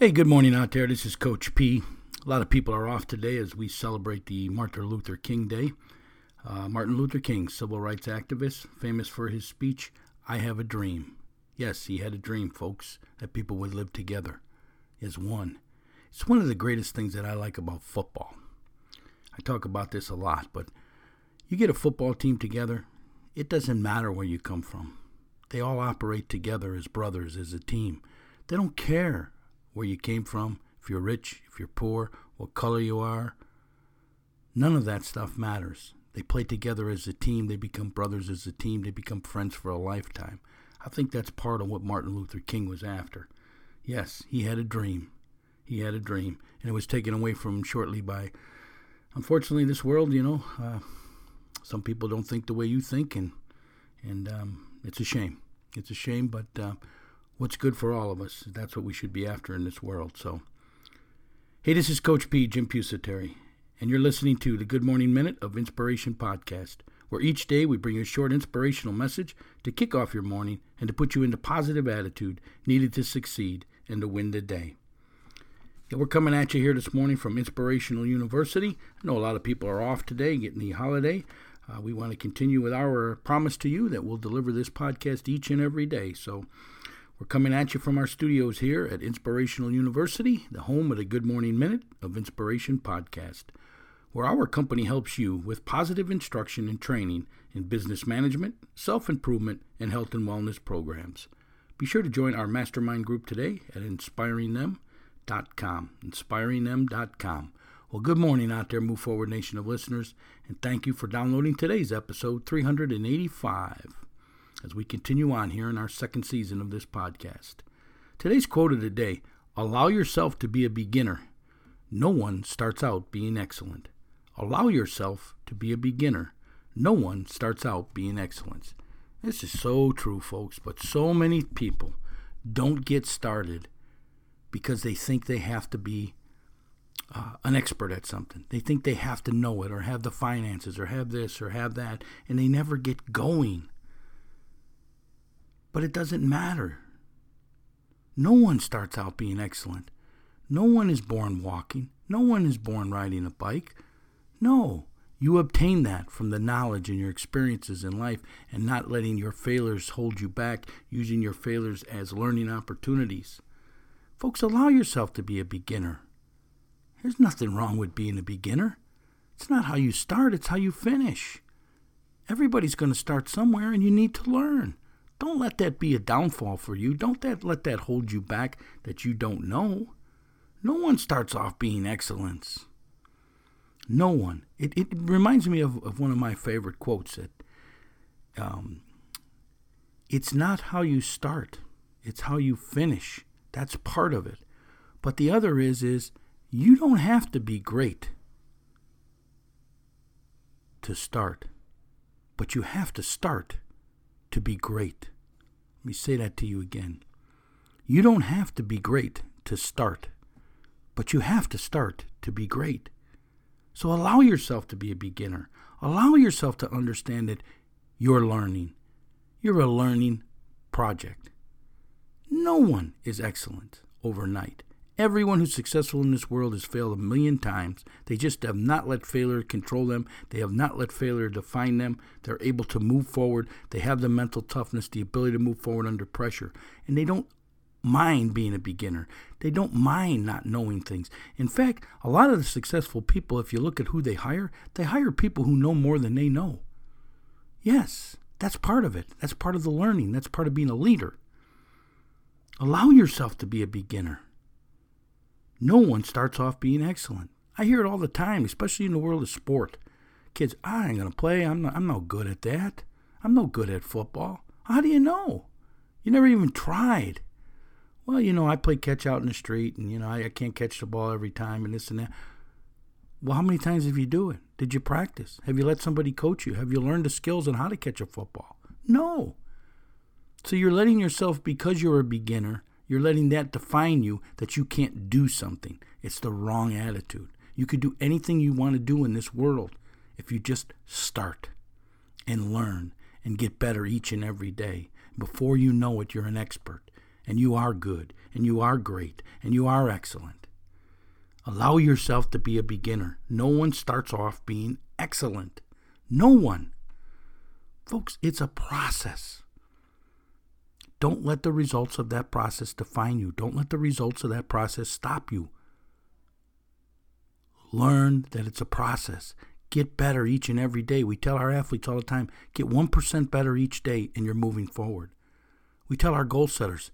Hey, good morning out there. This is Coach P. A lot of people are off today as we celebrate the Martin Luther King Day. Uh, Martin Luther King, civil rights activist, famous for his speech, I Have a Dream. Yes, he had a dream, folks, that people would live together as one. It's one of the greatest things that I like about football. I talk about this a lot, but you get a football team together, it doesn't matter where you come from. They all operate together as brothers, as a team. They don't care where you came from, if you're rich, if you're poor, what color you are. None of that stuff matters. They play together as a team, they become brothers as a team, they become friends for a lifetime. I think that's part of what Martin Luther King was after. Yes, he had a dream. He had a dream, and it was taken away from him shortly by, unfortunately, this world. You know, uh, some people don't think the way you think, and and um, it's a shame. It's a shame, but uh, what's good for all of us. That's what we should be after in this world. So, hey, this is Coach P, Jim Pusateri, and you're listening to the Good Morning Minute of Inspiration podcast, where each day we bring you a short inspirational message to kick off your morning and to put you into positive attitude needed to succeed and to win the day. Yeah, we're coming at you here this morning from Inspirational University. I know a lot of people are off today, getting the holiday. Uh, we want to continue with our promise to you that we'll deliver this podcast each and every day. So, we're coming at you from our studios here at Inspirational University, the home of the Good Morning Minute of Inspiration podcast, where our company helps you with positive instruction and training in business management, self improvement, and health and wellness programs. Be sure to join our mastermind group today at inspiringthem.com. Inspiringthem.com. Well, good morning out there, Move Forward Nation of listeners, and thank you for downloading today's episode 385 as we continue on here in our second season of this podcast. Today's quote of the day Allow yourself to be a beginner. No one starts out being excellent. Allow yourself to be a beginner. No one starts out being excellent. This is so true, folks, but so many people don't get started because they think they have to be uh, an expert at something. They think they have to know it or have the finances or have this or have that, and they never get going. But it doesn't matter. No one starts out being excellent. No one is born walking. No one is born riding a bike. No, you obtain that from the knowledge and your experiences in life and not letting your failures hold you back, using your failures as learning opportunities. Folks, allow yourself to be a beginner. There's nothing wrong with being a beginner. It's not how you start, it's how you finish. Everybody's going to start somewhere and you need to learn. Don't let that be a downfall for you. Don't that let that hold you back that you don't know. No one starts off being excellence. No one. It, it reminds me of, of one of my favorite quotes that um, it's not how you start, it's how you finish. That's part of it. But the other is is you don't have to be great to start, but you have to start to be great. Let me say that to you again. You don't have to be great to start, but you have to start to be great. So allow yourself to be a beginner. Allow yourself to understand that you're learning. You're a learning project. No one is excellent overnight. Everyone who's successful in this world has failed a million times. They just have not let failure control them. They have not let failure define them. They're able to move forward. They have the mental toughness, the ability to move forward under pressure. And they don't mind being a beginner. They don't mind not knowing things. In fact, a lot of the successful people, if you look at who they hire, they hire people who know more than they know. Yes, that's part of it. That's part of the learning. That's part of being a leader. Allow yourself to be a beginner. No one starts off being excellent. I hear it all the time, especially in the world of sport. Kids, I ain't gonna play. I'm not, I'm no good at that. I'm no good at football. How do you know? You never even tried. Well, you know, I play catch out in the street, and you know, I, I can't catch the ball every time, and this and that. Well, how many times have you do it? Did you practice? Have you let somebody coach you? Have you learned the skills on how to catch a football? No. So you're letting yourself, because you're a beginner, you're letting that define you that you can't do something. It's the wrong attitude. You could do anything you want to do in this world if you just start and learn and get better each and every day. Before you know it, you're an expert. and you are good, and you are great, and you are excellent. Allow yourself to be a beginner. No one starts off being excellent. No one. Folks, it's a process. Don't let the results of that process define you. Don't let the results of that process stop you. Learn that it's a process. Get better each and every day. We tell our athletes all the time get 1% better each day, and you're moving forward. We tell our goal setters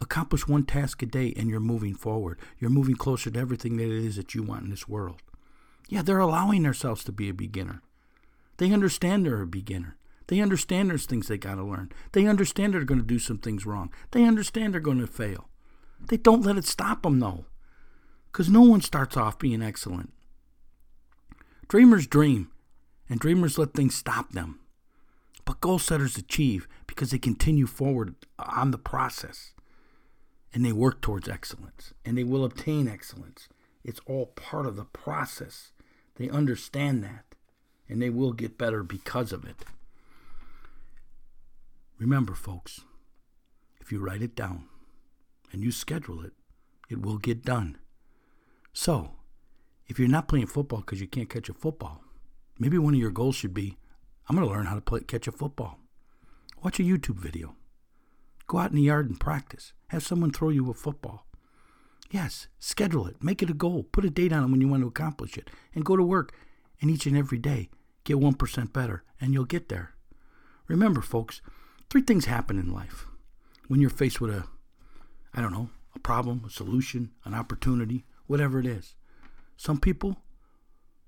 accomplish one task a day, and you're moving forward. You're moving closer to everything that it is that you want in this world. Yeah, they're allowing themselves to be a beginner. They understand they're a beginner. They understand there's things they got to learn. They understand they're going to do some things wrong. They understand they're going to fail. They don't let it stop them, though, because no one starts off being excellent. Dreamers dream, and dreamers let things stop them. But goal setters achieve because they continue forward on the process and they work towards excellence and they will obtain excellence. It's all part of the process. They understand that and they will get better because of it. Remember, folks, if you write it down and you schedule it, it will get done. So, if you're not playing football because you can't catch a football, maybe one of your goals should be I'm going to learn how to play, catch a football. Watch a YouTube video. Go out in the yard and practice. Have someone throw you a football. Yes, schedule it. Make it a goal. Put a date on it when you want to accomplish it. And go to work. And each and every day, get 1% better. And you'll get there. Remember, folks, Three things happen in life when you're faced with a, I don't know, a problem, a solution, an opportunity, whatever it is. Some people,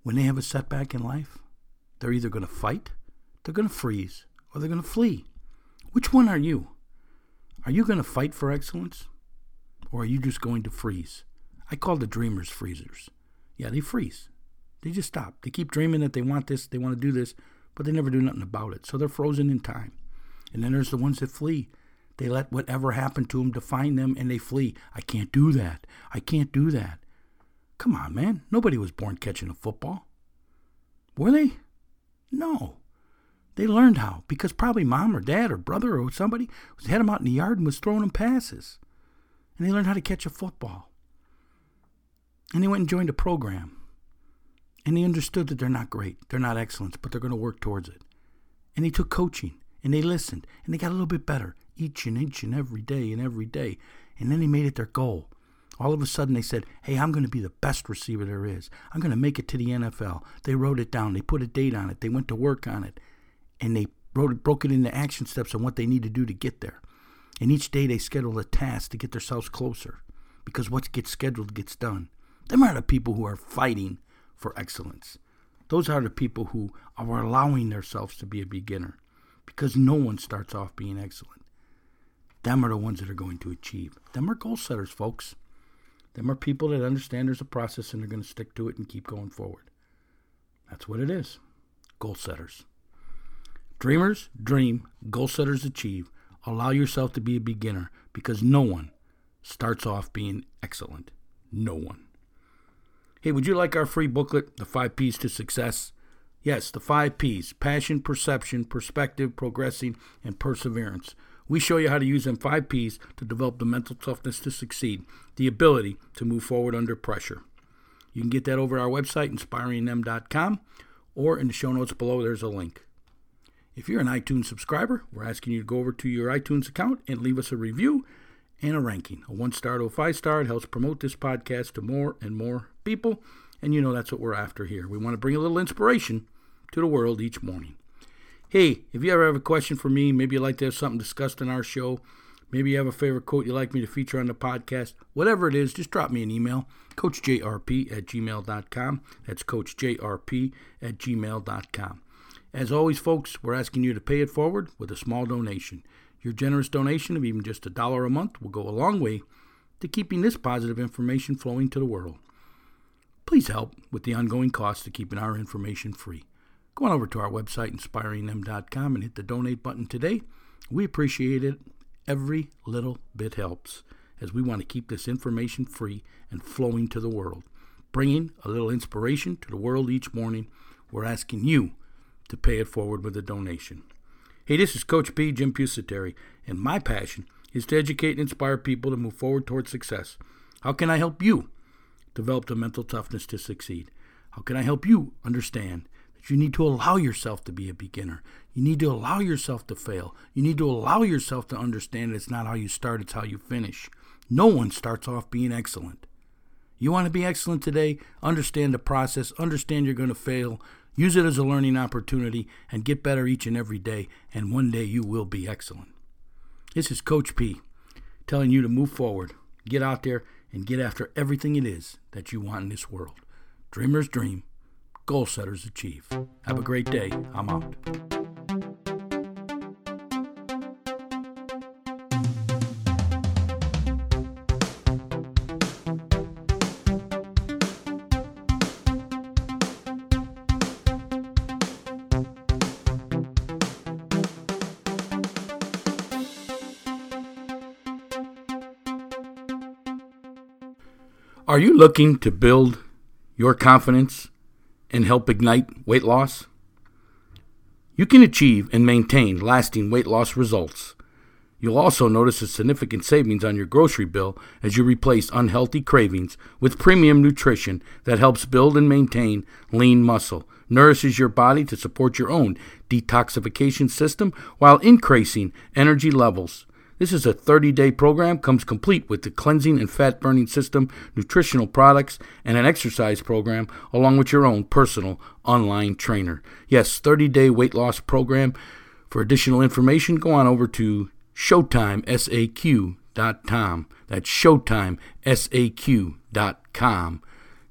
when they have a setback in life, they're either going to fight, they're going to freeze, or they're going to flee. Which one are you? Are you going to fight for excellence? Or are you just going to freeze? I call the dreamers freezers. Yeah, they freeze. They just stop. They keep dreaming that they want this, they want to do this, but they never do nothing about it. So they're frozen in time. And then there's the ones that flee. They let whatever happened to them define them and they flee. I can't do that. I can't do that. Come on, man. Nobody was born catching a football. Were they? No. They learned how because probably mom or dad or brother or somebody had them out in the yard and was throwing them passes. And they learned how to catch a football. And they went and joined a program. And they understood that they're not great, they're not excellent, but they're going to work towards it. And they took coaching and they listened and they got a little bit better each and each and every day and every day. And then they made it their goal. All of a sudden they said, Hey, I'm going to be the best receiver there is. I'm going to make it to the NFL. They wrote it down. They put a date on it. They went to work on it. And they wrote it, broke it into action steps on what they need to do to get there. And each day they scheduled a task to get themselves closer. Because what gets scheduled gets done. Them are the people who are fighting for excellence. Those are the people who are allowing themselves to be a beginner because no one starts off being excellent. Them are the ones that are going to achieve. Them are goal setters, folks. Them are people that understand there's a process and they're going to stick to it and keep going forward. That's what it is. Goal setters. Dreamers dream, goal setters achieve. Allow yourself to be a beginner because no one starts off being excellent. No one. Hey, would you like our free booklet, The Five P's to Success? Yes, the five P's passion, perception, perspective, progressing, and perseverance. We show you how to use them five P's to develop the mental toughness to succeed, the ability to move forward under pressure. You can get that over our website, inspiringthem.com, or in the show notes below, there's a link. If you're an iTunes subscriber, we're asking you to go over to your iTunes account and leave us a review and a ranking. A one star to a five star. It helps promote this podcast to more and more people. And you know that's what we're after here. We want to bring a little inspiration to the world each morning. Hey, if you ever have a question for me, maybe you'd like to have something discussed in our show, maybe you have a favorite quote you'd like me to feature on the podcast, whatever it is, just drop me an email, coachjrp at gmail.com. That's coachjrp at gmail.com. As always, folks, we're asking you to pay it forward with a small donation. Your generous donation of even just a dollar a month will go a long way to keeping this positive information flowing to the world. Please help with the ongoing cost of keeping our information free. Go on over to our website, inspiringthem.com, and hit the donate button today. We appreciate it. Every little bit helps as we want to keep this information free and flowing to the world. Bringing a little inspiration to the world each morning, we're asking you to pay it forward with a donation. Hey, this is Coach P, Jim Pusateri, and my passion is to educate and inspire people to move forward towards success. How can I help you develop the mental toughness to succeed? How can I help you understand you need to allow yourself to be a beginner? You need to allow yourself to fail. You need to allow yourself to understand it's not how you start, it's how you finish. No one starts off being excellent. You want to be excellent today? Understand the process, understand you're going to fail, use it as a learning opportunity, and get better each and every day. And one day you will be excellent. This is Coach P telling you to move forward, get out there, and get after everything it is that you want in this world. Dreamers dream, goal setters achieve. Have a great day. I'm out. Are you looking to build your confidence and help ignite weight loss? You can achieve and maintain lasting weight loss results. You'll also notice a significant savings on your grocery bill as you replace unhealthy cravings with premium nutrition that helps build and maintain lean muscle, nourishes your body to support your own detoxification system while increasing energy levels. This is a 30 day program, comes complete with the cleansing and fat burning system, nutritional products, and an exercise program, along with your own personal online trainer. Yes, 30 day weight loss program. For additional information, go on over to ShowtimeSAQ.com. That's ShowtimeSAQ.com.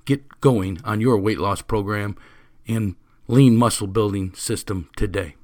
Get going on your weight loss program and lean muscle building system today.